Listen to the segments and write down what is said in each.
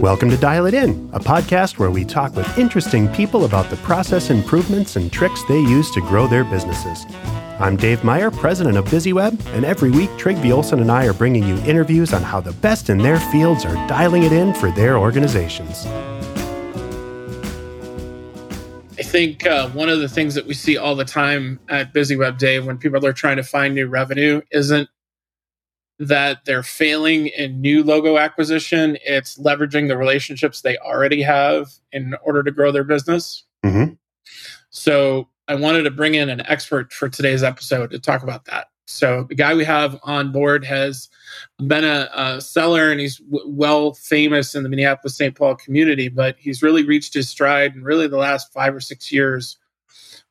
Welcome to Dial It In, a podcast where we talk with interesting people about the process improvements and tricks they use to grow their businesses. I'm Dave Meyer, president of BizzyWeb, and every week Trygve Olson and I are bringing you interviews on how the best in their fields are dialing it in for their organizations. I think uh, one of the things that we see all the time at BizzyWeb Dave when people are trying to find new revenue isn't that they're failing in new logo acquisition. It's leveraging the relationships they already have in order to grow their business. Mm-hmm. So I wanted to bring in an expert for today's episode to talk about that. So the guy we have on board has been a, a seller and he's w- well famous in the Minneapolis St. Paul community, but he's really reached his stride in really the last five or six years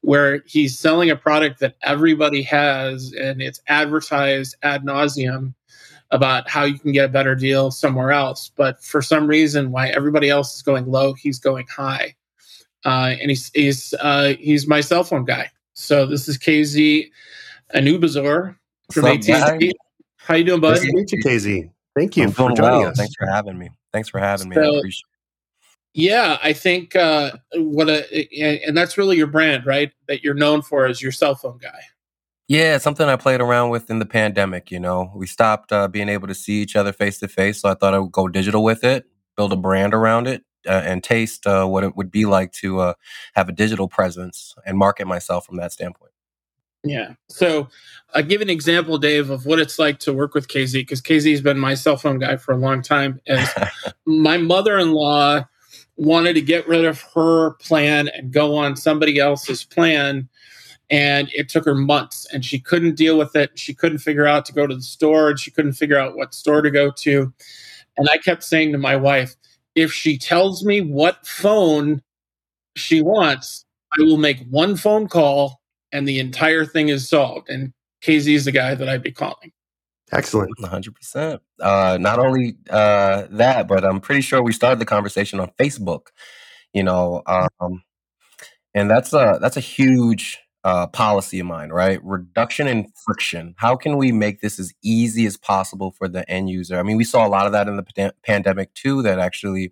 where he's selling a product that everybody has and it's advertised ad nauseum about how you can get a better deal somewhere else. But for some reason, why everybody else is going low, he's going high. Uh, and he's he's uh, he's my cell phone guy. So this is KZ Enubuzor from AT&T. How you doing, bud? Nice to meet you, KZ. Thank you I'm for joining well. us. Thanks for having me. Thanks for having me. I appreciate yeah, I think uh, what a and that's really your brand, right? That you're known for as your cell phone guy. Yeah, it's something I played around with in the pandemic. You know, we stopped uh, being able to see each other face to face, so I thought I would go digital with it, build a brand around it, uh, and taste uh, what it would be like to uh, have a digital presence and market myself from that standpoint. Yeah. So I give an example, Dave, of what it's like to work with KZ because KZ has been my cell phone guy for a long time. As my mother-in-law wanted to get rid of her plan and go on somebody else's plan and it took her months and she couldn't deal with it. She couldn't figure out to go to the store and she couldn't figure out what store to go to. And i kept saying to my wife if she tells me what phone she wants i will make one phone call and the entire thing is solved. And kz is the guy that i'd be calling. Excellent. 100% uh, not only uh, that but i'm pretty sure we started the conversation on facebook you know um, and that's a that's a huge uh, policy of mine, right? Reduction in friction. How can we make this as easy as possible for the end user? I mean, we saw a lot of that in the pandemic too, that actually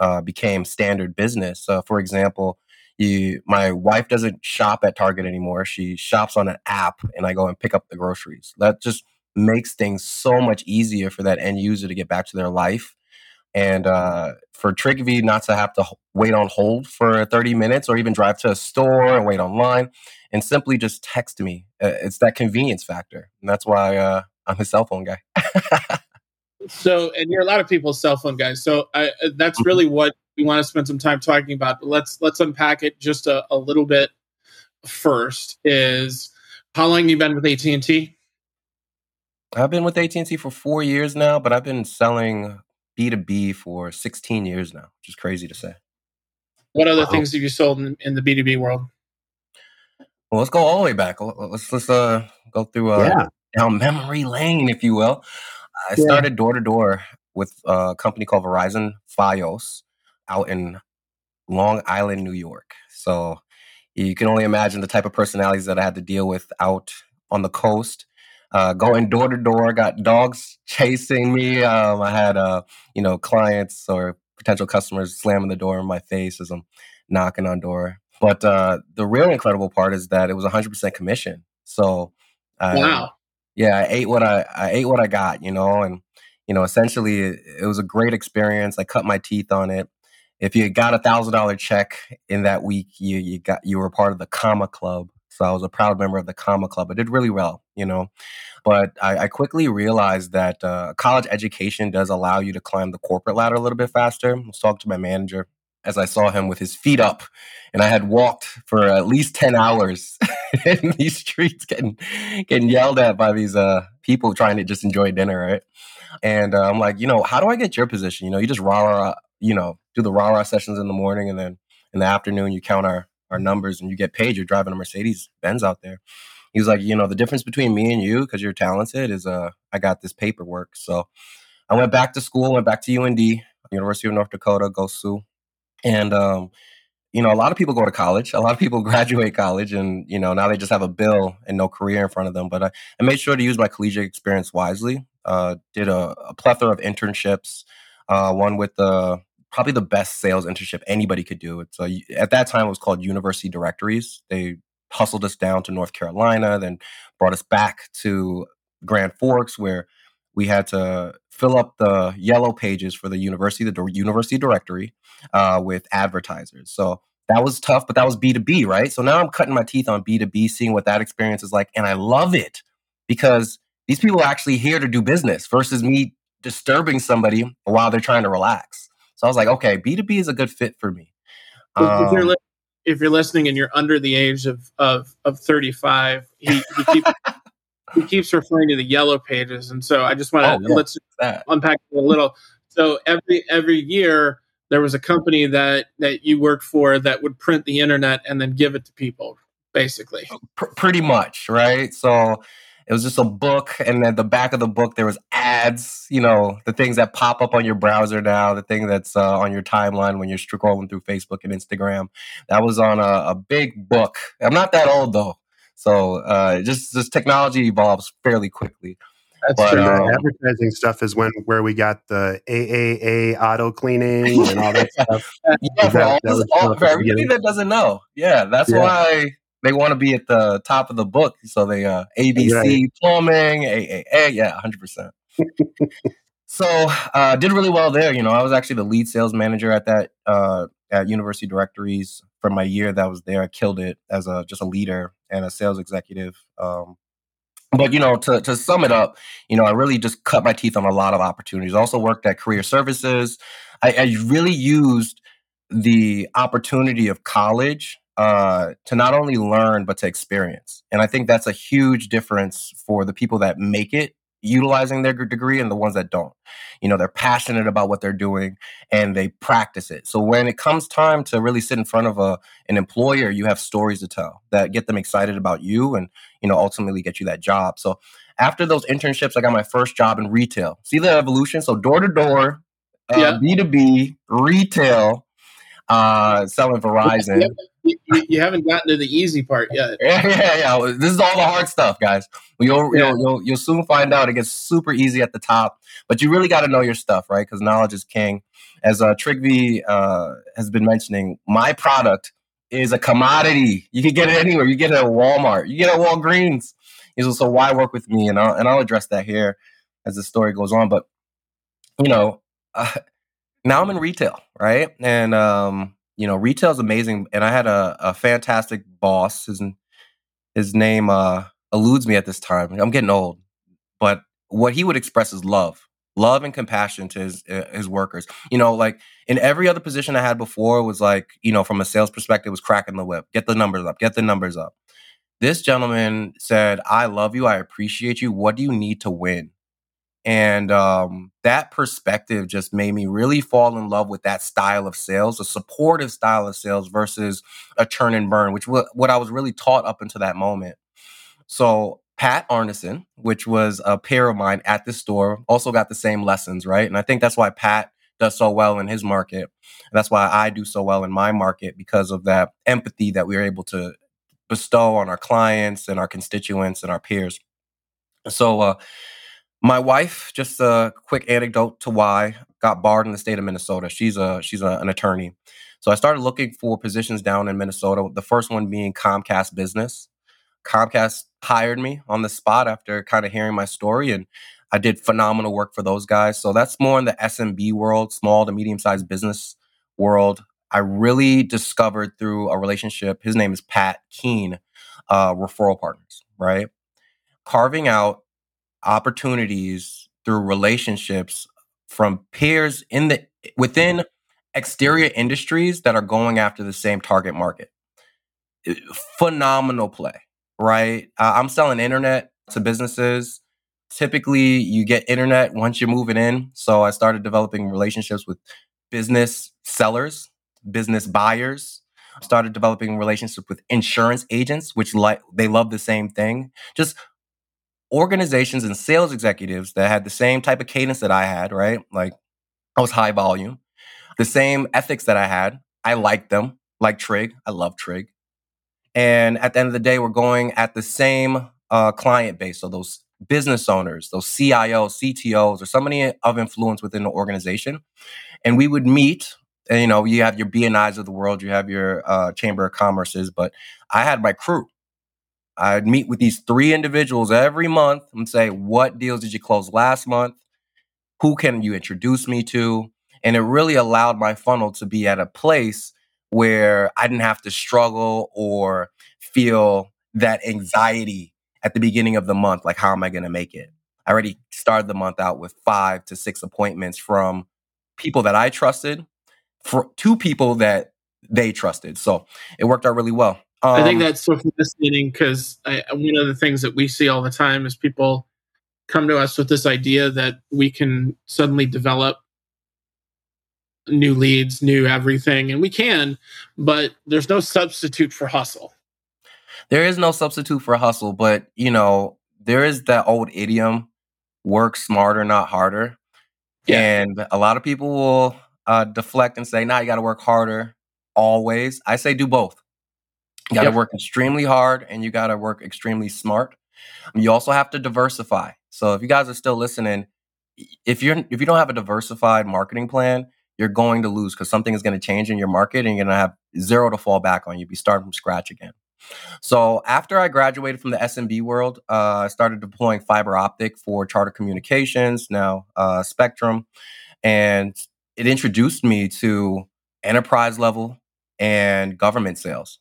uh, became standard business. Uh, for example, you, my wife doesn't shop at Target anymore. She shops on an app, and I go and pick up the groceries. That just makes things so much easier for that end user to get back to their life and uh, for Trygve not to have to wait on hold for 30 minutes or even drive to a store and wait online and simply just text me. Uh, it's that convenience factor. And that's why uh, I'm a cell phone guy. so, and you're a lot of people's cell phone guys. So I, uh, that's mm-hmm. really what we want to spend some time talking about. But let's let's unpack it just a, a little bit first. Is how long you been with AT and T? I've been with AT and T for four years now, but I've been selling B2B for 16 years now, which is crazy to say. What other wow. things have you sold in, in, the B2B world? Well, let's go all the way back. Let's let's uh, go through uh, yeah. down memory lane, if you will. I yeah. started door to door with a company called Verizon Fios out in Long Island, New York. So you can only imagine the type of personalities that I had to deal with out on the coast uh, going door to door. Got dogs chasing me. Um, I had uh, you know clients or potential customers slamming the door in my face as I'm knocking on door. But uh, the real incredible part is that it was 100% commission. So wow, yeah, I ate what I I ate what I got, you know, and you know essentially it, it was a great experience. I cut my teeth on it. If you got a thousand dollar check in that week, you you got you were part of the comma club so I was a proud member of the Comma Club. I did really well, you know. But I, I quickly realized that uh, college education does allow you to climb the corporate ladder a little bit faster. I was talking to my manager as I saw him with his feet up, and I had walked for at least ten hours in these streets, getting getting yelled at by these uh, people trying to just enjoy dinner, right? And uh, I'm like, you know, how do I get your position? You know, you just rah rah, you know, do the rah rah sessions in the morning, and then in the afternoon you count our our numbers and you get paid, you're driving a Mercedes Benz out there. He was like, you know, the difference between me and you, because you're talented, is uh, I got this paperwork. So I went back to school, went back to UND, University of North Dakota, go Sioux. And um, you know, a lot of people go to college. A lot of people graduate college, and you know, now they just have a bill and no career in front of them. But I, I made sure to use my collegiate experience wisely. Uh, did a, a, plethora of internships. Uh, one with the probably the best sales internship anybody could do. It's a, at that time it was called University Directories. They hustled us down to North Carolina, then brought us back to Grand Forks, where we had to fill up the yellow pages for the university, the university directory, uh, with advertisers. So that was tough, but that was B2B, right? So now I'm cutting my teeth on B2B, seeing what that experience is like. And I love it because these people are actually here to do business versus me disturbing somebody while they're trying to relax. So I was like, okay, B2B is a good fit for me. Um, if, you're li- if, you're listening and you're under the age of, of, of 35, he, he, keeps, he keeps referring to the yellow pages. And so I just want to, oh, yeah, let's unpack a little. So every, every year, there was a company that that you worked for that would print the internet and then give it to people basically P- pretty much right so it was just a book and at the back of the book there was ads you know the things that pop up on your browser now the thing that's uh, on your timeline when you're scrolling through facebook and instagram that was on a, a big book i'm not that old though so uh, just just technology evolves fairly quickly that's but, true. Um, advertising stuff is when where we got the AAA auto cleaning and all that stuff. yeah, for, all, that all, for everybody that doesn't know, yeah, that's yeah. why they want to be at the top of the book. So they uh, ABC right. plumbing, AAA, yeah, hundred percent. So uh, did really well there. You know, I was actually the lead sales manager at that uh, at University Directories for my year that was there. I killed it as a just a leader and a sales executive. Um, but you know to, to sum it up you know i really just cut my teeth on a lot of opportunities also worked at career services i, I really used the opportunity of college uh, to not only learn but to experience and i think that's a huge difference for the people that make it utilizing their degree and the ones that don't. You know, they're passionate about what they're doing and they practice it. So when it comes time to really sit in front of a an employer, you have stories to tell that get them excited about you and, you know, ultimately get you that job. So after those internships, I got my first job in retail. See the evolution? So door to door, uh, B2B, retail, uh, selling Verizon you, you, haven't gotten to the easy part yet. Yeah, yeah, yeah. This is all the hard stuff, guys. You'll, yeah. you'll, you'll, you'll soon find out. It gets super easy at the top, but you really got to know your stuff, right? Because knowledge is king. As uh, Trygve uh, has been mentioning, my product is a commodity. You can get it anywhere. You get it at Walmart. You get it at Walgreens. So why work with me? And I'll, and I'll address that here as the story goes on. But you know, uh, now I'm in retail, right? And um, you know, retail is amazing. And I had a, a fantastic boss. His his name uh, eludes me at this time. I'm getting old, but what he would express is love, love and compassion to his uh, his workers. You know, like in every other position I had before was like, you know, from a sales perspective, was cracking the whip, get the numbers up, get the numbers up. This gentleman said, "I love you. I appreciate you. What do you need to win?" And um, that perspective just made me really fall in love with that style of sales, a supportive style of sales versus a turn and burn, which was what I was really taught up until that moment. So Pat Arneson, which was a peer of mine at the store, also got the same lessons, right? And I think that's why Pat does so well in his market. And that's why I do so well in my market because of that empathy that we are able to bestow on our clients and our constituents and our peers. So, uh, my wife, just a quick anecdote to why got barred in the state of Minnesota. She's a she's a, an attorney. So I started looking for positions down in Minnesota. The first one being Comcast Business. Comcast hired me on the spot after kind of hearing my story, and I did phenomenal work for those guys. So that's more in the SMB world, small to medium sized business world. I really discovered through a relationship. His name is Pat Keen, uh, referral partners. Right, carving out opportunities through relationships from peers in the within exterior industries that are going after the same target market. Phenomenal play, right? Uh, I'm selling internet to businesses. Typically, you get internet once you're moving in. So I started developing relationships with business sellers, business buyers. Started developing relationships with insurance agents, which like they love the same thing. Just organizations and sales executives that had the same type of cadence that I had, right? Like I was high volume, the same ethics that I had. I liked them, like Trig. I love Trig. And at the end of the day, we're going at the same uh, client base. So those business owners, those CIOs, CTOs, or somebody of influence within the organization. And we would meet. And, you know, you have your BNIs of the world, you have your uh, Chamber of Commerces, but I had my crew. I'd meet with these three individuals every month and say, What deals did you close last month? Who can you introduce me to? And it really allowed my funnel to be at a place where I didn't have to struggle or feel that anxiety at the beginning of the month. Like, how am I going to make it? I already started the month out with five to six appointments from people that I trusted, for two people that they trusted. So it worked out really well. Um, I think um, that's so fascinating because one of the things that we see all the time is people come to us with this idea that we can suddenly develop new leads, new everything, and we can, but there's no substitute for hustle. There is no substitute for hustle, but you know, there is that old idiom work smarter, not harder. Yeah. And a lot of people will uh, deflect and say, nah, you got to work harder always. I say do both. You got to yep. work extremely hard and you got to work extremely smart. You also have to diversify. So if you guys are still listening, if you're if you don't have a diversified marketing plan, you're going to lose because something is going to change in your market and you're going to have zero to fall back on. You'd be starting from scratch again. So after I graduated from the SMB world, uh, I started deploying fiber optic for Charter Communications, now uh, Spectrum, and it introduced me to enterprise level and government sales,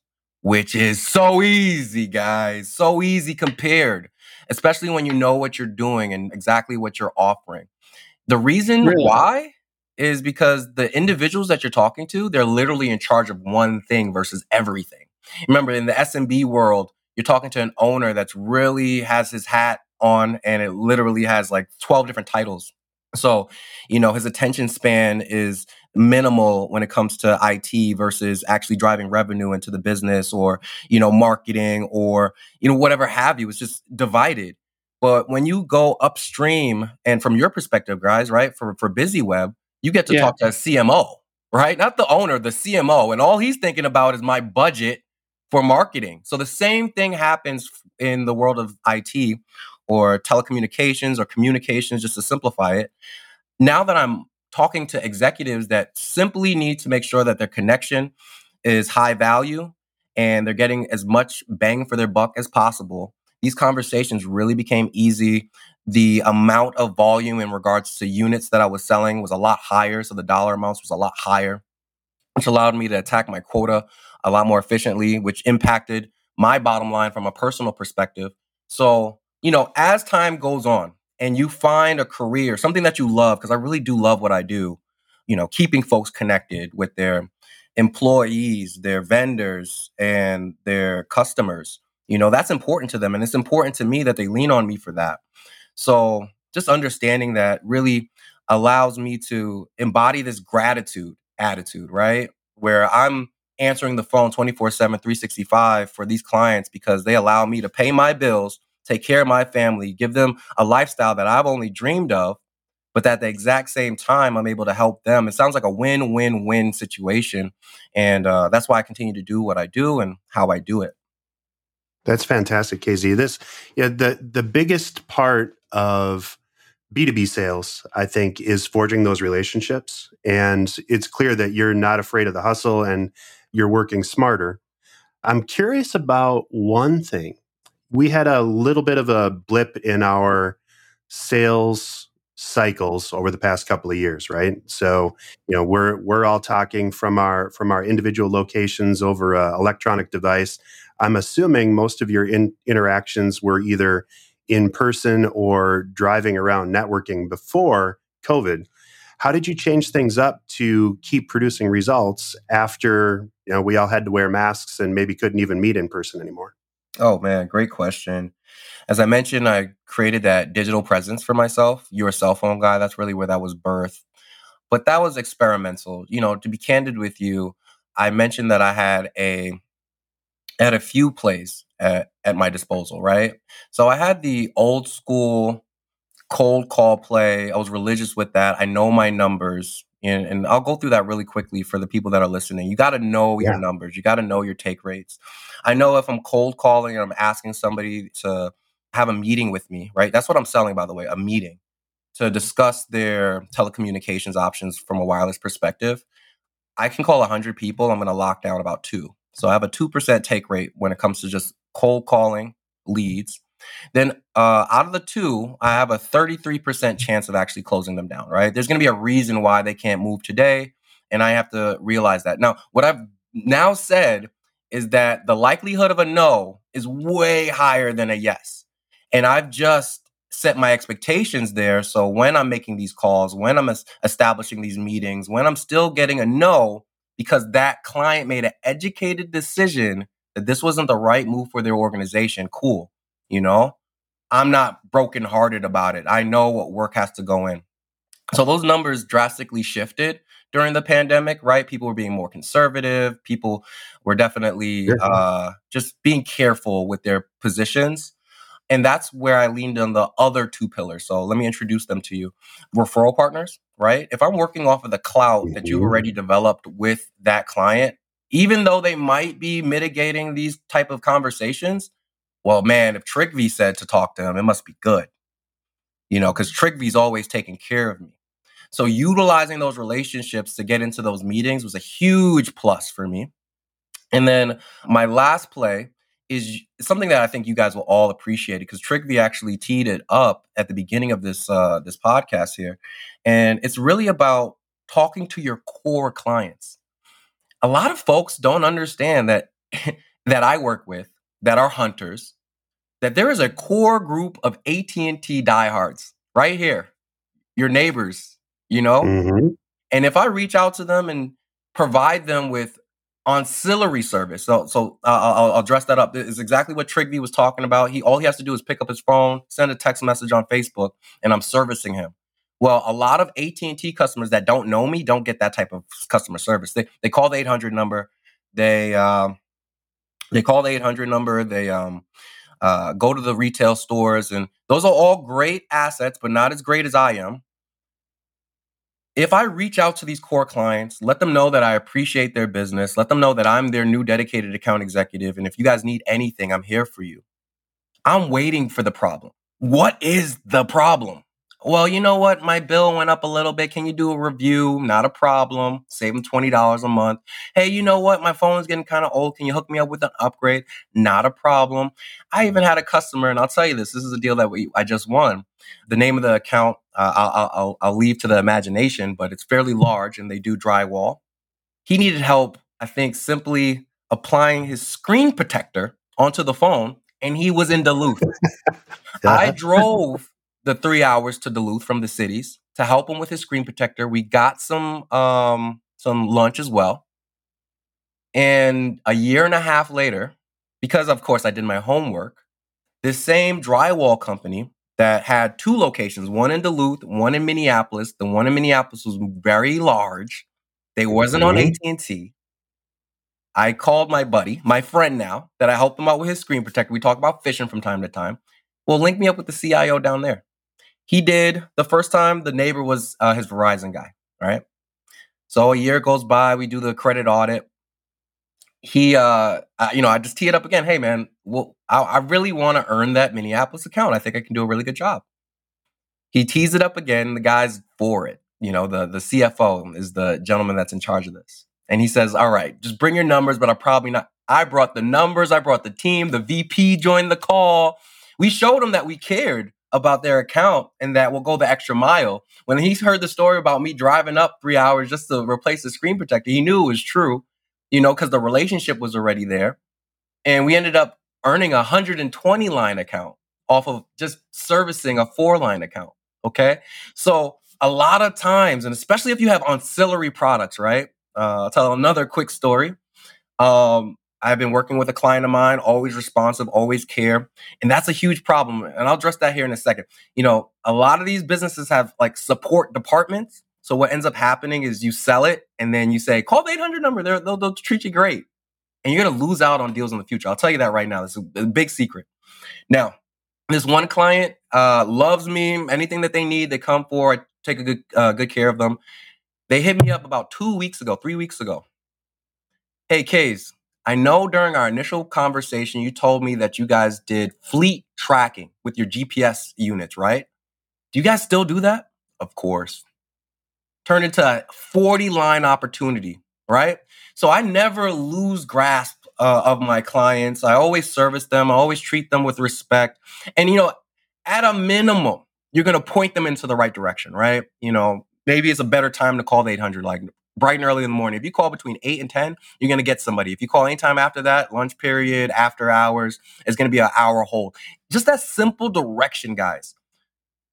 which is so easy, guys, so easy compared, especially when you know what you're doing and exactly what you're offering. The reason really? why is because the individuals that you're talking to, they're literally in charge of one thing versus everything. Remember, in the SMB world, you're talking to an owner that's really has his hat on and it literally has like 12 different titles. So, you know, his attention span is minimal when it comes to IT versus actually driving revenue into the business or, you know, marketing or, you know, whatever have you. It's just divided. But when you go upstream and from your perspective, guys, right, for, for BizzyWeb, you get to yeah. talk to a CMO, right? Not the owner, the CMO. And all he's thinking about is my budget for marketing. So the same thing happens in the world of IT or telecommunications or communications, just to simplify it. Now that I'm talking to executives that simply need to make sure that their connection is high value and they're getting as much bang for their buck as possible, these conversations really became easy. The amount of volume in regards to units that I was selling was a lot higher. So the dollar amounts was a lot higher, which allowed me to attack my quota a lot more efficiently, which impacted my bottom line from a personal perspective. So, you know, as time goes on and you find a career, something that you love, because I really do love what I do, you know, keeping folks connected with their employees, their vendors, and their customers, you know, that's important to them. And it's important to me that they lean on me for that. So just understanding that really allows me to embody this gratitude attitude, right? Where I'm answering the phone 24 7, 365 for these clients because they allow me to pay my bills, take care of my family, give them a lifestyle that I've only dreamed of. But at the exact same time, I'm able to help them. It sounds like a win win win situation. And uh, that's why I continue to do what I do and how I do it. That's fantastic, KZ. This, yeah, the the biggest part of B2B sales, I think, is forging those relationships. And it's clear that you're not afraid of the hustle and you're working smarter. I'm curious about one thing. We had a little bit of a blip in our sales cycles over the past couple of years, right? So, you know, we're we're all talking from our from our individual locations over an electronic device. I'm assuming most of your in, interactions were either in person or driving around networking before COVID. How did you change things up to keep producing results after you know we all had to wear masks and maybe couldn't even meet in person anymore? Oh man, great question. As I mentioned, I created that digital presence for myself. You're a cell phone guy. That's really where that was birthed. But that was experimental. You know, to be candid with you, I mentioned that I had a had a few plays at, at my disposal, right? So I had the old school cold call play. I was religious with that. I know my numbers. And, and I'll go through that really quickly for the people that are listening. You got to know yeah. your numbers. You got to know your take rates. I know if I'm cold calling and I'm asking somebody to have a meeting with me, right? That's what I'm selling, by the way, a meeting to discuss their telecommunications options from a wireless perspective. I can call 100 people. I'm going to lock down about two. So I have a 2% take rate when it comes to just cold calling leads. Then uh, out of the two, I have a 33% chance of actually closing them down, right? There's going to be a reason why they can't move today. And I have to realize that. Now, what I've now said is that the likelihood of a no is way higher than a yes. And I've just set my expectations there. So when I'm making these calls, when I'm establishing these meetings, when I'm still getting a no, because that client made an educated decision that this wasn't the right move for their organization, cool. You know, I'm not brokenhearted about it. I know what work has to go in. So those numbers drastically shifted during the pandemic, right? People were being more conservative. People were definitely uh, just being careful with their positions. And that's where I leaned on the other two pillars. So let me introduce them to you. Referral partners, right? If I'm working off of the clout mm-hmm. that you've mm-hmm. already developed with that client, even though they might be mitigating these type of conversations, well, man, if Trygve said to talk to him, it must be good. You know, because Trygve's always taking care of me. So utilizing those relationships to get into those meetings was a huge plus for me. And then my last play is something that I think you guys will all appreciate because Trygve actually teed it up at the beginning of this uh, this podcast here, and it's really about talking to your core clients. A lot of folks don't understand that that I work with that are hunters, that there is a core group of AT&T diehards right here, your neighbors, you know? Mm-hmm. And if I reach out to them and provide them with ancillary service. So, so uh, I'll, I'll dress that up. It's exactly what Trygve was talking about. He all he has to do is pick up his phone, send a text message on Facebook, and I'm servicing him. Well, a lot of AT and T customers that don't know me don't get that type of customer service. They they call the 800 number. They um, they call the 800 number. They um, uh, go to the retail stores, and those are all great assets, but not as great as I am if I reach out to these core clients, let them know that I appreciate their business, let them know that I'm their new dedicated account executive. And if you guys need anything, I'm here for you. I'm waiting for the problem. What is the problem? Well, you know what? My bill went up a little bit. Can you do a review? Not a problem. Save them $20 a month. Hey, you know what? My phone is getting kind of old. Can you hook me up with an upgrade? Not a problem. I even had a customer, and I'll tell you this this is a deal that we, I just won. The name of the account, uh, I'll, I'll, I'll leave to the imagination, but it's fairly large and they do drywall. He needed help, I think, simply applying his screen protector onto the phone, and he was in Duluth. I drove the three hours to Duluth from the cities to help him with his screen protector. We got some um, some lunch as well. And a year and a half later, because of course I did my homework, this same drywall company that had two locations, one in Duluth, one in Minneapolis. The one in Minneapolis was very large. They wasn't mm-hmm. on AT&T. I called my buddy, my friend now, that I helped him out with his screen protector. We talk about fishing from time to time. Well, link me up with the CIO down there. He did the first time. The neighbor was uh, his Verizon guy, right? So a year goes by. We do the credit audit. He, uh, I, you know, I just tee it up again. Hey, man, well, I, I really want to earn that Minneapolis account. I think I can do a really good job. He tees it up again. The guy's for it. You know, the the CFO is the gentleman that's in charge of this, and he says, "All right, just bring your numbers, but I'm probably not." I brought the numbers. I brought the team. The VP joined the call. We showed him that we cared about their account and that will go the extra mile. When he's heard the story about me driving up three hours just to replace the screen protector, he knew it was true, you know, because the relationship was already there. And we ended up earning a 120 line account off of just servicing a four line account. Okay. So a lot of times, and especially if you have ancillary products, right? Uh, I'll tell another quick story. Um, I've been working with a client of mine, always responsive, always care. And that's a huge problem. And I'll address that here in a second. You know, a lot of these businesses have like support departments. So what ends up happening is you sell it and then you say, call the 800 number. they will they'll treat you great. And you're going to lose out on deals in the future. I'll tell you that right now. It's a, a big secret. Now, this one client uh, loves me. Anything that they need, they come for. I take a good, uh, good care of them. They hit me up about two weeks ago, three weeks ago. Hey, Kays, I know during our initial conversation, you told me that you guys did fleet tracking with your GPS units, right? Do you guys still do that? Of course. Turn into a 40 line opportunity, right? So I never lose grasp uh, of my clients. I always service them. I always treat them with respect. And, you know, at a minimum, you're going to point them into the right direction, right? You know, maybe it's a better time to call the 800, like bright and early in the morning. If you call between 8 and 10, you're going to get somebody. If you call anytime after that, lunch period, after hours, it's going to be an hour hold. Just that simple direction, guys,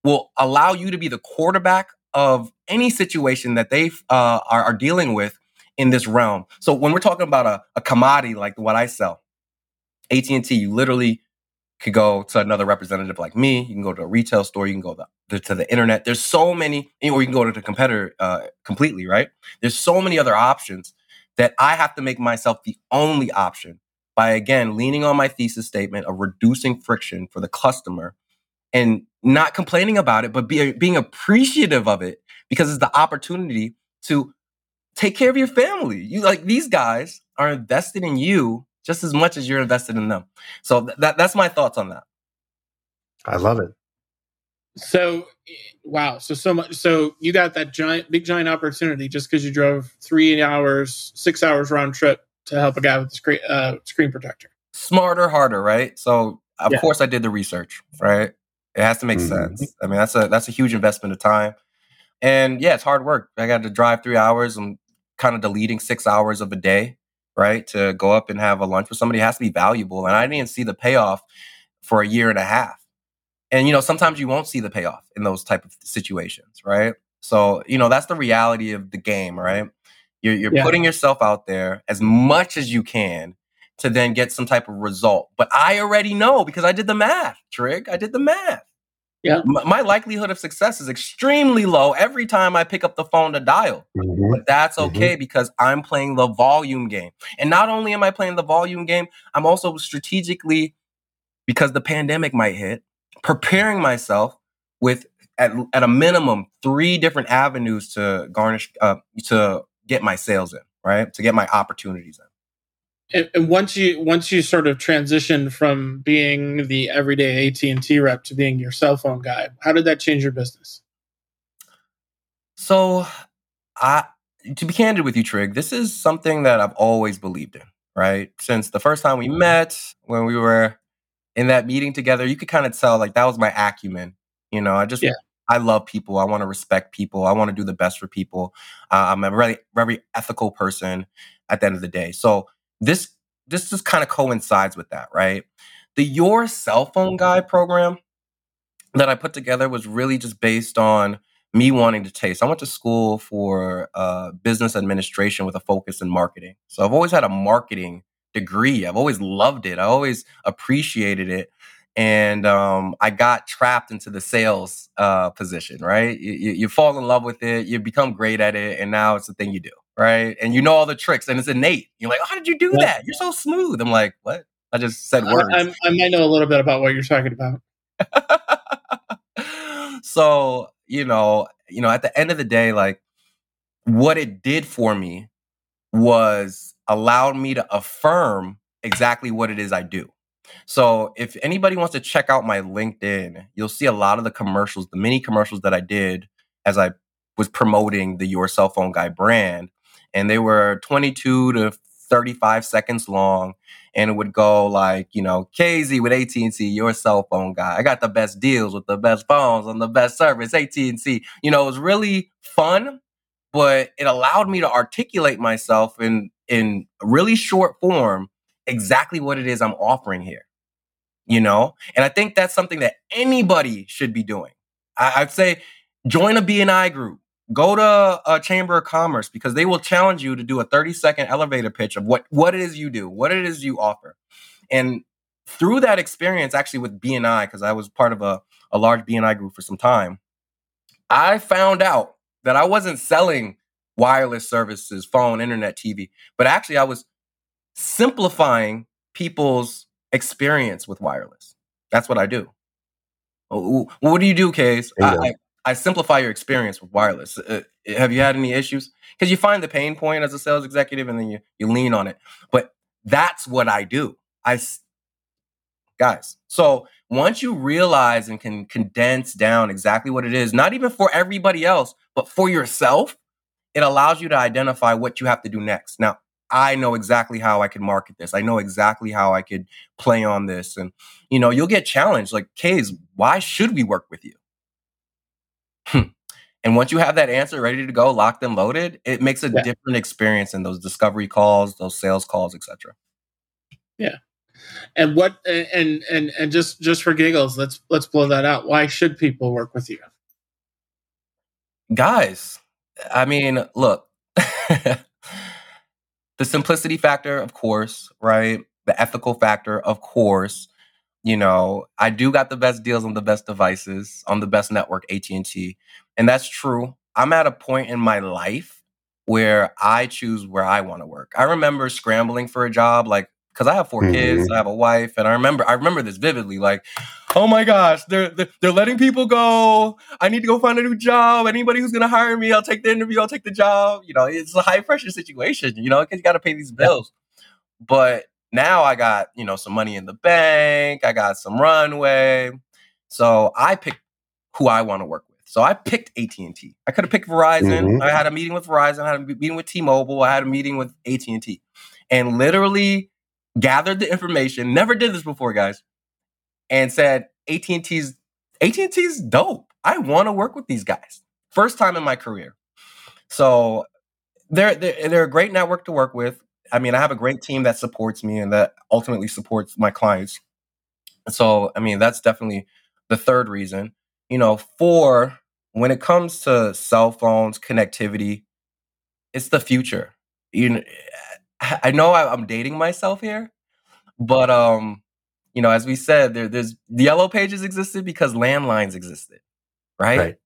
will allow you to be the quarterback of any situation that they uh, are, are dealing with in this realm. So when we're talking about a, a commodity like what I sell, AT&T, you literally could go to another representative like me. You can go to a retail store. You can go to the, to the internet. There's so many, or you can go to the competitor uh, completely, right? There's so many other options that I have to make myself the only option by, again, leaning on my thesis statement of reducing friction for the customer and not complaining about it, but be, being appreciative of it because it's the opportunity to take care of your family. You like these guys are invested in you just as much as you're invested in them. So th- that that's my thoughts on that. I love it. So wow, so so much so you got that giant big giant opportunity just because you drove three hours, six hours round trip to help a guy with the screen uh, screen protector. Smarter, harder, right? So of yeah. course I did the research, right? It has to make mm-hmm. sense. I mean, that's a that's a huge investment of time. And yeah, it's hard work. I got to drive three hours. I'm kind of deleting six hours of a day, right? To go up and have a lunch with somebody has to be valuable. And I didn't see the payoff for a year and a half. And you know, sometimes you won't see the payoff in those type of situations, right? So, you know, that's the reality of the game, right? You're, you're yeah. putting yourself out there as much as you can to then get some type of result. But I already know because I did the math, Trig. I did the math. Yeah. My likelihood of success is extremely low every time I pick up the phone to dial. Mm-hmm. But that's mm-hmm. okay mm-hmm. because I'm playing the volume game. And not only am I playing the volume game, I'm also strategically, because the pandemic might hit, preparing myself with at, at a minimum three different avenues to garnish uh, to get my sales in, right? To get my opportunities in and, and once you once you sort of transition from being the everyday AT and T rep to being your cell phone guy, how did that change your business? So, I to be candid with you, Trig, this is something that I've always believed in. Right since the first time we mm-hmm. met, when we were in that meeting together, you could kind of tell like that was my acumen. You know, I just yeah. I love people. I want to respect people. I want to do the best for people. Uh, I'm a very, very ethical person at the end of the day. So this this just kind of coincides with that, right? The Your Cell Phone Guy program that I put together was really just based on me wanting to taste. I went to school for uh, business administration with a focus in marketing. So I've always had a marketing degree. I've always loved it. I always appreciated it. And um, I got trapped into the sales uh, position, right? You, you fall in love with it, you become great at it, and now it's the thing you do right? And you know all the tricks, and it's innate. You're like, oh, how did you do yeah. that? You're so smooth. I'm like, what? I just said words. I, I, I might know a little bit about what you're talking about. so you know, you know, at the end of the day, like what it did for me was allowed me to affirm exactly what it is I do. So if anybody wants to check out my LinkedIn, you'll see a lot of the commercials, the mini commercials that I did as I was promoting the Your Cell Phone Guy brand and they were 22 to 35 seconds long and it would go like you know KZ with AT&T your cell phone guy. I got the best deals with the best phones and the best service AT&T you know it was really fun but it allowed me to articulate myself in in really short form exactly what it is I'm offering here you know? And I think that's something that anybody should be doing. I, I'd say join a BNI group go to a chamber of commerce because they will challenge you to do a 30 second elevator pitch of what what it is you do what it is you offer. And through that experience actually with bni because i was part of a, a large bni group for some time i found out that i wasn't selling wireless services phone internet tv but actually i was simplifying people's experience with wireless. That's what i do. Oh, what do you do case? I, I simplify your experience with wireless. Uh, have you had any issues? Because you find the pain point as a sales executive, and then you you lean on it. But That's what I do. I guys. So once you realize and can condense down exactly what it is, not even for everybody else, but for yourself, it allows you to identify what you have to do next. Now, I know exactly how I could market this. I know exactly how I could play on this. And, you know, you'll get challenged like, Kays, why should we work with you? Hmm. and once you have that answer ready to go, locked and loaded, it makes a yeah. different experience in those discovery calls, those sales calls, etc. Yeah. And what and and and just just for giggles, let's let's blow that out. Why should people work with you? Guys, I mean, look. the simplicity factor, of course, right? The ethical factor, of course. You know, I do got the best deals on the best devices on the best network, AT&T. And that's true. I'm at a point in my life where I choose where I want to work. I remember scrambling for a job like because I have 4 mm-hmm. kids, I have a wife, and I remember I remember this vividly. Like, oh my gosh, they're, they're, they're letting people go. I need to go find a new job. Anybody who's gonna hire me, I'll take the interview. I'll take the job. You know, it's a high pressure situation. You know, because you got to pay these bills. But now I got you know some money in the bank. I got some runway, so I picked who I want to work with. So I picked AT and T. I could have picked Verizon. Mm-hmm. I had a meeting with Verizon. I had a meeting with T-Mobile. I had a meeting with AT and T, and literally gathered the information, never did this before, guys, and said AT&T's AT&T's dope. I want to work with these guys. First time in my career. So they're, they're they're a great network to work with. I mean, I have a great team that supports me and that ultimately supports my clients. So, I mean, that's definitely the third reason. You know, four, when it comes to cell phones, connectivity, it's the future. You know, I know I'm dating myself here, but um, you know, as we said, there, there's the yellow pages existed because landlines existed, right? right?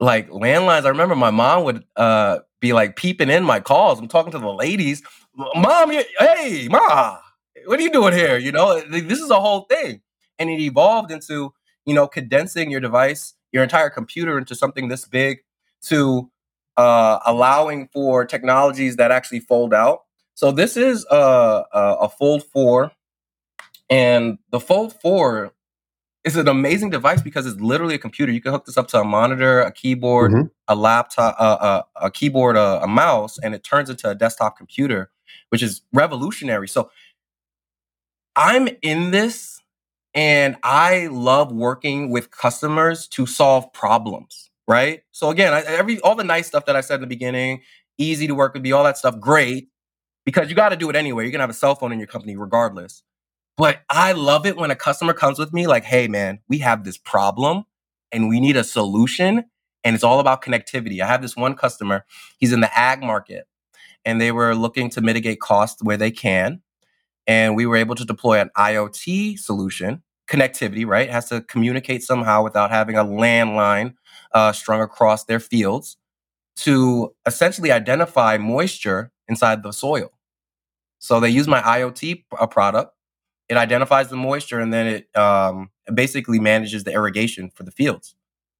Like landlines. I remember my mom would uh be like peeping in my calls. I'm talking to the ladies, mom, hey, ma, what are you doing here? You know, this is a whole thing, and it evolved into you know condensing your device, your entire computer into something this big, to uh, allowing for technologies that actually fold out so this is a, a, a Fold 4, and the Fold 4 is an amazing device because it's literally a computer. You can hook this up to a monitor, a keyboard, mm-hmm. a laptop, uh, uh, a keyboard, uh, a mouse, and it turns into a desktop computer, which is revolutionary. So I'm in this, and I love working with customers to solve problems. Right. So again, I, every all the nice stuff that I said in the beginning, easy to work with, be all that stuff, great because you got to do it anyway. You're going to have a cell phone in your company regardless. But I love it when a customer comes with me like, hey, man, we have this problem and we need a solution. And it's all about connectivity. I have this one customer, he's in the ag market and they were looking to mitigate costs where they can. And we were able to deploy an IoT solution, connectivity, right? It has to communicate somehow without having a landline uh, strung across their fields to essentially identify moisture inside the soil. So they use my IoT uh, product. It identifies the moisture and then it um, basically manages the irrigation for the fields.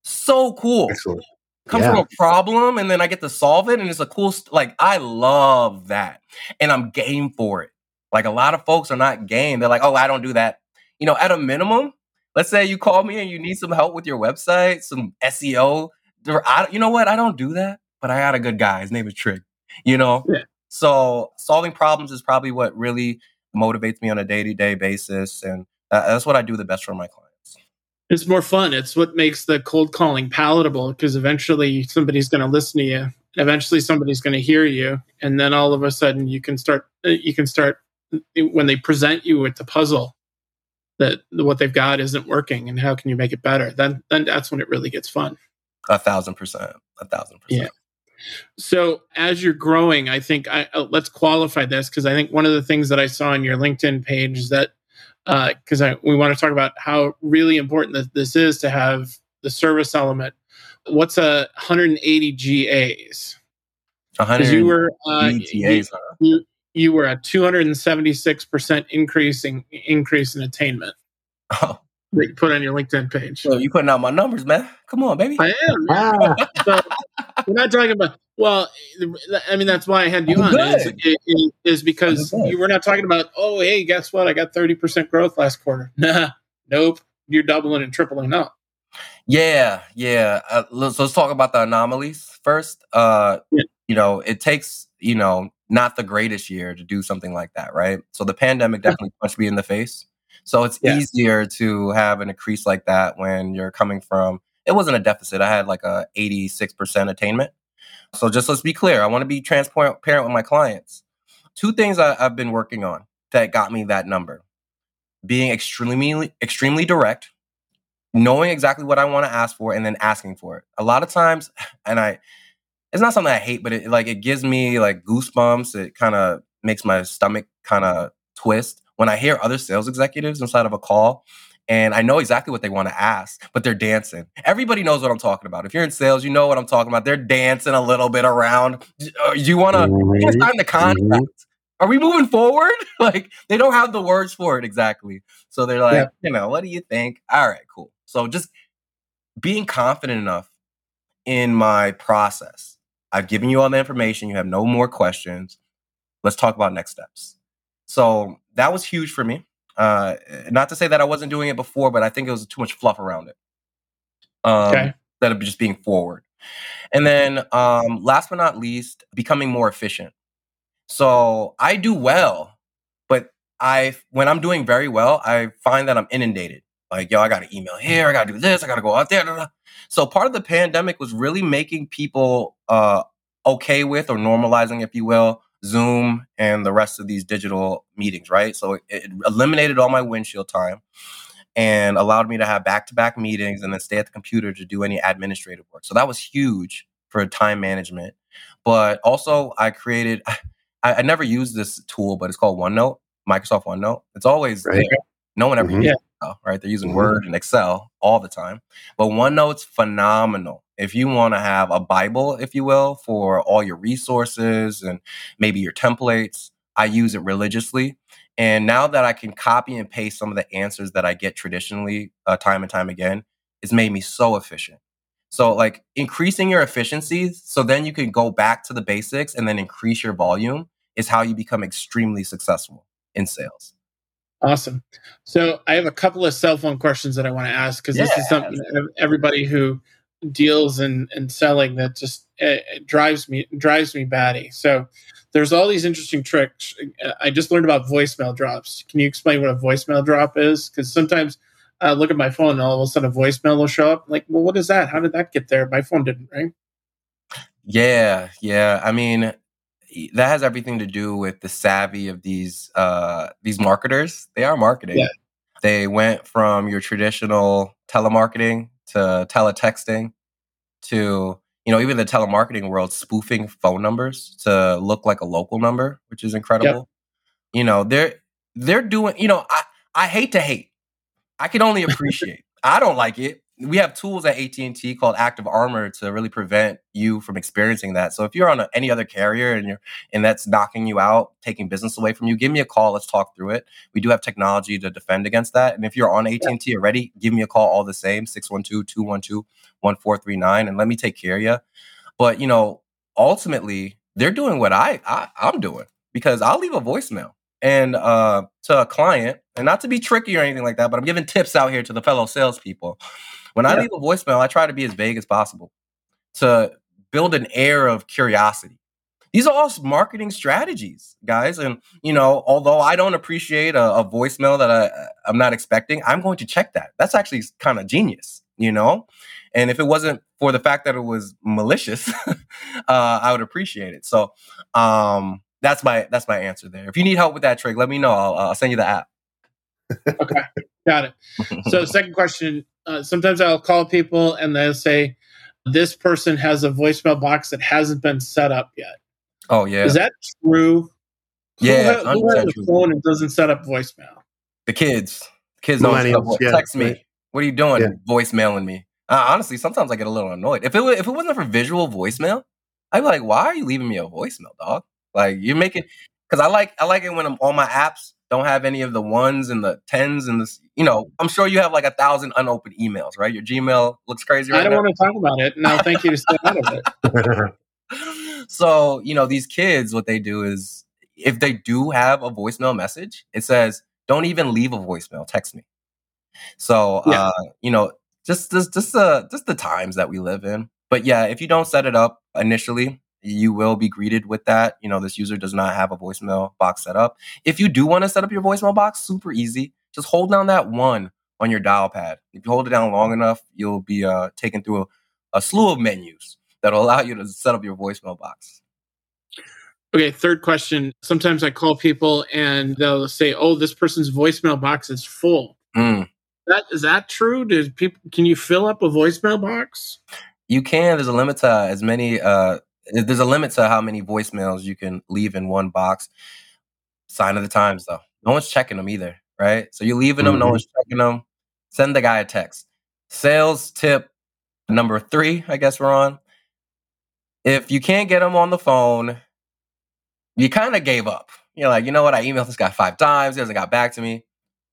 So cool. Excellent. Comes yeah. from a problem and then I get to solve it and it's a cool st- like I love that. And I'm game for it. Like a lot of folks are not game. They're like, "Oh, I don't do that." You know, at a minimum, let's say you call me and you need some help with your website, some SEO. I, you know what? I don't do that, but I got a good guy. His name is Trig. You know, yeah. So solving problems is probably what really motivates me on a day to day basis, and that's what I do the best for my clients. It's more fun. It's what makes the cold calling palatable because eventually somebody's going to listen to you. Eventually somebody's going to hear you, and then all of a sudden you can start. Uh, you can start uh, when they present you with the puzzle that what they've got isn't working, and how can you make it better? Then, then that's when it really gets fun. A thousand percent. A thousand percent. Yeah. So as you're growing, I think I, uh, let's qualify this because I think one of the things that I saw on your LinkedIn page is that because uh, we want to talk about how really important that this is to have the service element. What's a 180 GAs? 180 you were uh, GAs, huh? you, you were a 276 percent increasing increase in attainment. Oh, that you put on your LinkedIn page. So you putting out my numbers, man. Come on, baby. I am. Wow. so we're not talking about Well, I mean that's why I had you on is, is, is, because you were not talking about. Oh, hey, guess what? I got thirty percent growth last quarter. Nah, nope. You're doubling and tripling up. Yeah, yeah. Uh, let's, let's talk about the anomalies first. Uh, yeah. You know, it takes you know not the greatest year to do something like that, right? So the pandemic definitely punched me in the face. So it's yeah. easier to have an increase like that when you're coming from. It wasn't a deficit. I had like a 86% attainment. So just let's be clear. I want to be transparent with my clients. Two things I, I've been working on that got me that number: being extremely, extremely direct knowing exactly what I want to ask for and then asking for it. A lot of times, and I, it's not something I hate, but it like it gives me like goosebumps. It kind of makes my stomach kind of twist when I hear other sales executives inside of a call. And I know exactly what they want to ask, but they're dancing. Everybody knows what I'm talking about. If you're in sales, you know what I'm talking about. They're dancing a little bit around. Do uh, you want to mm-hmm. sign the contract? Mm-hmm. Are we moving forward? like they don't have the words for it exactly. So they're like, yeah. you know, what do you think? All right, cool. So just being confident enough in my process. I've given you all the information. You have no more questions. Let's talk about next steps. So that was huge for me. Uh, not to say that I wasn't doing it before, but I think it was too much fluff around it. Um, okay. Instead of just being forward. And then, um, last but not least, becoming more efficient. So I do well, but I when I'm doing very well, I find that I'm inundated. Like, yo, I got to email here, I got to do this, I got to go out there. Blah, blah. So part of the pandemic was really making people uh, okay with or normalizing, if you will, Zoom and the rest of these digital meetings, right? So it, it eliminated all my windshield time and allowed me to have back-to-back meetings and then stay at the computer to do any administrative work. So that was huge for time management. But also, I created. I, I never used this tool, but it's called OneNote, Microsoft OneNote. It's always right. there. No one ever mm-hmm. uses right? They're using mm-hmm. Word and Excel all the time. But OneNote's phenomenal. If you want to have a Bible, if you will, for all your resources and maybe your templates, I use it religiously. And now that I can copy and paste some of the answers that I get traditionally, uh, time and time again, it's made me so efficient. So, like increasing your efficiencies, so then you can go back to the basics and then increase your volume is how you become extremely successful in sales. Awesome. So I have a couple of cell phone questions that I want to ask because yeah. this is something everybody who deals in, in selling that just uh, drives me drives me batty. So there's all these interesting tricks. I just learned about voicemail drops. Can you explain what a voicemail drop is? Because sometimes I look at my phone and all of a sudden a voicemail will show up. Like, well, what is that? How did that get there? My phone didn't ring. Yeah, yeah. I mean, that has everything to do with the savvy of these uh these marketers. They are marketing. Yeah. They went from your traditional telemarketing to teletexting to you know even the telemarketing world spoofing phone numbers to look like a local number, which is incredible. Yep. You know, they're they're doing, you know, I I hate to hate. I can only appreciate. I don't like it we have tools at AT&T called Active Armor to really prevent you from experiencing that. So if you're on a, any other carrier and you're and that's knocking you out, taking business away from you, give me a call. Let's talk through it. We do have technology to defend against that. And if you're on AT&T already, give me a call all the same 612-212-1439 and let me take care of you. But, you know, ultimately, they're doing what I, I I'm doing because I'll leave a voicemail and uh, to a client, and not to be tricky or anything like that, but I'm giving tips out here to the fellow salespeople. When yeah. I leave a voicemail, I try to be as vague as possible to build an air of curiosity. These are all marketing strategies, guys. And you know, although I don't appreciate a, a voicemail that I, I'm not expecting, I'm going to check that. That's actually kind of genius, you know. And if it wasn't for the fact that it was malicious, uh, I would appreciate it. So, um, that's my that's my answer there. If you need help with that trick, let me know. I'll, I'll send you the app. okay, got it. So, second question: uh, Sometimes I'll call people and they'll say, "This person has a voicemail box that hasn't been set up yet." Oh yeah, is that true? Yeah, who, who has a phone and doesn't set up voicemail? The kids. kids don't yeah, text me. Right. What are you doing? Yeah. Voicemailing me. Uh, honestly, sometimes I get a little annoyed. If it if it wasn't for visual voicemail, I'd be like, "Why are you leaving me a voicemail, dog?" Like you're making because I like I like it when I'm on my apps don't have any of the ones and the tens and the you know I'm sure you have like a thousand unopened emails, right? Your Gmail looks crazy. Right I don't now. want to talk about it. No, thank you to stay out of it. so, you know, these kids, what they do is if they do have a voicemail message, it says, don't even leave a voicemail, text me. So, yeah. uh, you know, just just just the just the times that we live in. But yeah, if you don't set it up initially, you will be greeted with that. You know, this user does not have a voicemail box set up. If you do want to set up your voicemail box, super easy. Just hold down that one on your dial pad. If you hold it down long enough, you'll be uh, taken through a, a slew of menus that'll allow you to set up your voicemail box. Okay, third question. Sometimes I call people and they'll say, "Oh, this person's voicemail box is full." Mm. That is that true? People can you fill up a voicemail box? You can. There's a limit to as many. Uh, there's a limit to how many voicemails you can leave in one box. Sign of the times, though. No one's checking them either, right? So you're leaving them. Mm-hmm. No one's checking them. Send the guy a text. Sales tip number three. I guess we're on. If you can't get them on the phone, you kind of gave up. You're like, you know what? I emailed this guy five times. He hasn't got back to me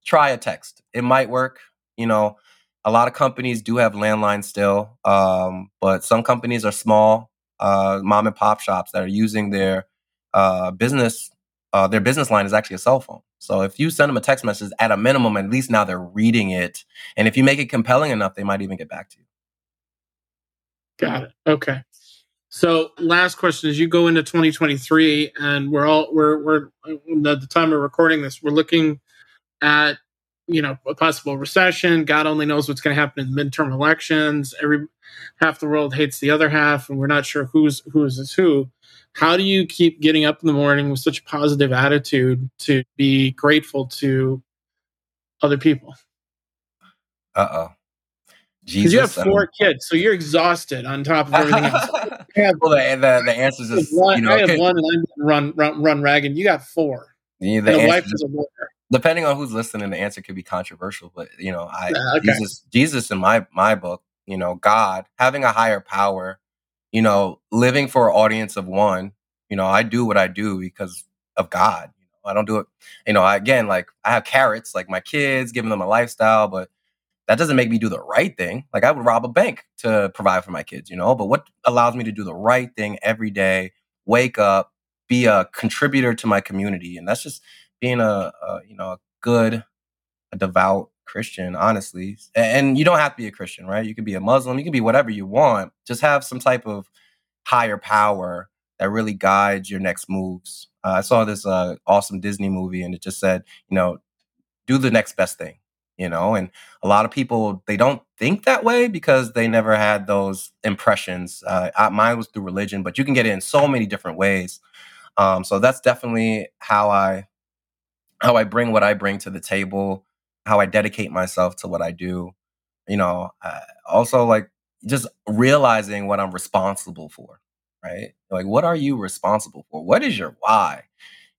try a text. It might work. You know, a lot of companies do have landlines still, um, but some companies are small, uh, mom and pop shops that are using their uh, business. Uh, their business line is actually a cell phone. So if you send them a text message, at a minimum, at least now they're reading it, and if you make it compelling enough, they might even get back to you. Got it. Okay. So last question: As you go into 2023, and we're all we're we're at the time of recording this, we're looking at you know a possible recession. God only knows what's going to happen in midterm elections. Every half the world hates the other half, and we're not sure who's who's is who. How do you keep getting up in the morning with such a positive attitude to be grateful to other people? Uh oh. Because you have four kids, so you're exhausted on top of everything else. have, well, the, the, the answer is, one, you know, I have okay. one and I'm run, run, run ragged. You got four. Yeah, the, the wife is a lawyer depending on who's listening, the answer could be controversial. But you know, I okay. Jesus, Jesus in my my book, you know, God having a higher power, you know, living for an audience of one. You know, I do what I do because of God. You know, I don't do it. You know, I, again, like I have carrots, like my kids, giving them a lifestyle, but that doesn't make me do the right thing. Like I would rob a bank to provide for my kids, you know. But what allows me to do the right thing every day, wake up, be a contributor to my community, and that's just being a, a you know a good, a devout Christian, honestly. And you don't have to be a Christian, right? You can be a Muslim, you can be whatever you want. Just have some type of higher power that really guides your next moves. Uh, I saw this uh, awesome Disney movie, and it just said, you know, do the next best thing. You know, and a lot of people they don't think that way because they never had those impressions. Uh, I, mine was through religion, but you can get it in so many different ways. Um, so that's definitely how I how I bring what I bring to the table, how I dedicate myself to what I do. You know, uh, also like just realizing what I'm responsible for, right? Like, what are you responsible for? What is your why?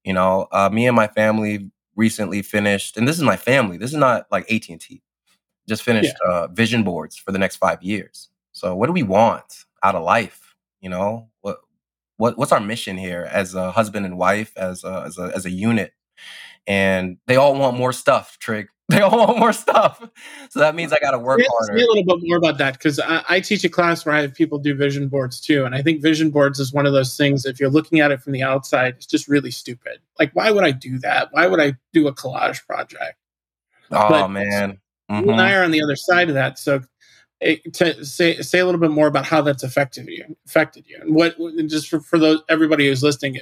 You know, uh, me and my family recently finished, and this is my family. This is not like AT and T. Just finished yeah. uh, vision boards for the next five years. So, what do we want out of life? You know, what what what's our mission here as a husband and wife, as a, as a as a unit? And they all want more stuff, Trig. They all want more stuff. So that means I got to work harder. Me a little bit more about that because I, I, teach a class where I have people do vision boards too. And I think vision boards is one of those things, if you're looking at it from the outside, it's just really stupid. Like, why would I do that? Why would I do a collage project? Oh, but man. Mm-hmm. You and I are on the other side of that. So it, to say say a little bit more about how that's affected you affected you and what just for, for those everybody who's listening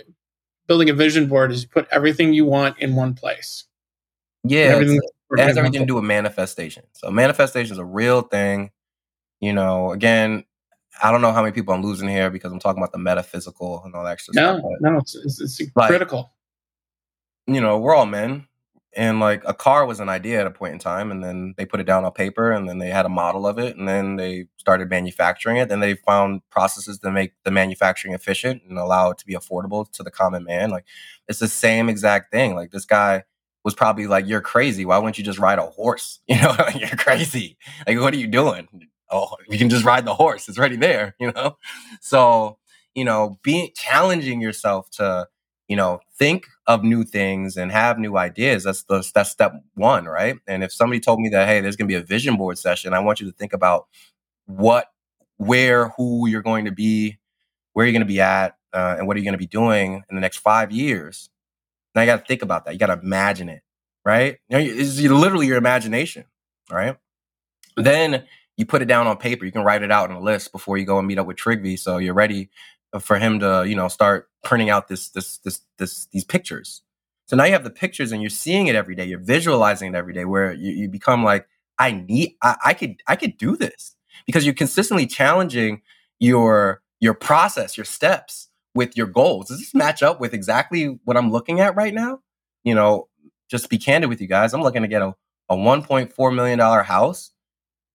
building a vision board is you put everything you want in one place. Yeah, it has everything to do with manifestation. So manifestation is a real thing. You know, again, I don't know how many people I'm losing here because I'm talking about the metaphysical and all that extra no, stuff. No, no, it's, it's, it's critical. You know, we're all men and like a car was an idea at a point in time and then they put it down on paper and then they had a model of it and then they started manufacturing it then they found processes to make the manufacturing efficient and allow it to be affordable to the common man like it's the same exact thing like this guy was probably like you're crazy. Why wouldn't you just ride a horse? You know you're crazy. Like what are you doing? Oh you can just ride the horse. It's already there you know? So you know being challenging yourself to you know think of new things and have new ideas that's the that's step one right and if somebody told me that hey there's going to be a vision board session i want you to think about what where who you're going to be where you're going to be at uh, and what are you going to be doing in the next five years? Now you got to think about that. You got to imagine it, right? You know, it's literally your imagination, right? Then you put it down on paper. You can write it out on a list before you go and meet up with Trygve, so you're ready for him to, you know, start printing out this, this, this, this, these pictures. So now you have the pictures and you're seeing it every day. You're visualizing it every day, where you, you become like, I need, I, I could, I could do this because you're consistently challenging your your process, your steps with your goals. Does this match up with exactly what I'm looking at right now? You know, just be candid with you guys, I'm looking to get a, a $1.4 million house.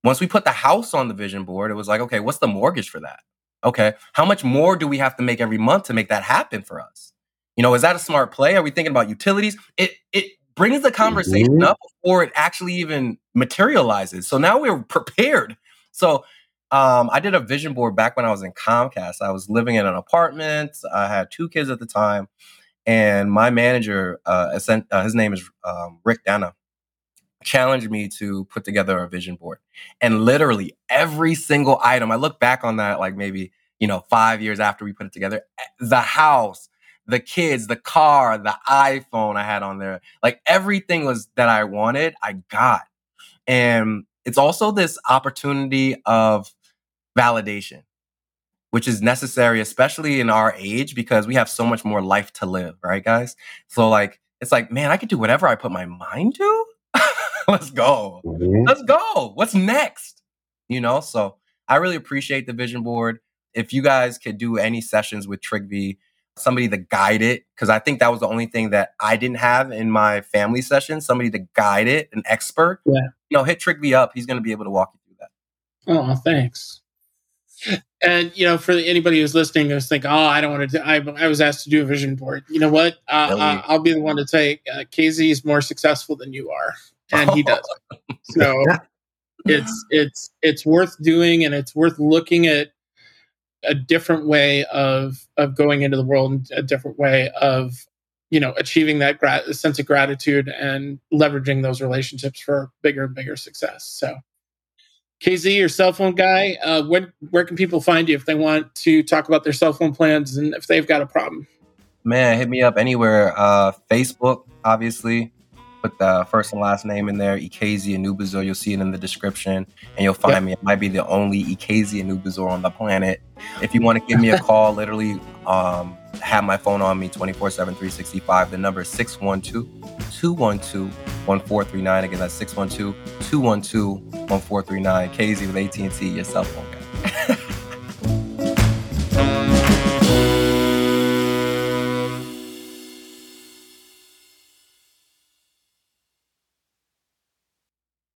Once we put the house on the vision board, it was like, okay, what's the mortgage for that? Okay, how much more do we have to make every month to make that happen for us? You know, is that a smart play? Are we thinking about utilities? It it brings the conversation mm-hmm. up before it actually even materializes. So now we're prepared. So um, I did a vision board back when I was in Comcast. I was living in an apartment. I had two kids at the time, and my manager, uh, uh, his name is um, Rick Dana, challenged me to put together a vision board. And literally every single item, I look back on that like maybe you know five years after we put it together. Eh, the house, the kids, the car, the iPhone I had on there, like everything was that I wanted, I got. And it's also this opportunity of validation, which is necessary, especially in our age, because we have so much more life to live, right, guys? So, like, it's like, man, I could do whatever I put my mind to. Let's go. Mm-hmm. Let's go. What's next? You know, so I really appreciate the vision board. If you guys could do any sessions with Trygve, somebody to guide it, because I think that was the only thing that I didn't have in my family session, somebody to guide it, an expert. Yeah. You know, hit Trygve up. He's going to be able to walk you through that. Oh, thanks and you know, for anybody who's listening, who's think, "Oh, I don't want to." Do, I, I was asked to do a vision board. You know what? Uh, really? uh, I'll be the one to take. uh, KZ is more successful than you are, and he does. so it's it's it's worth doing, and it's worth looking at a different way of of going into the world, and a different way of you know achieving that gra- sense of gratitude and leveraging those relationships for bigger and bigger success. So KZ, your cell phone guy, uh, where, where can people find you if they want to talk about their cell phone plans and if they've got a problem? Man, hit me up anywhere. Uh, Facebook, obviously. Put the first and last name in there, Ekeze Enubuzor. You'll see it in the description, and you'll find yep. me. It might be the only Ekeze Enubuzor on the planet. If you want to give me a call, literally um, have my phone on me 24 7, 365. The number is 612 212 1439. Again, that's 612 212 1439. KZ with AT&T, your cell phone guy.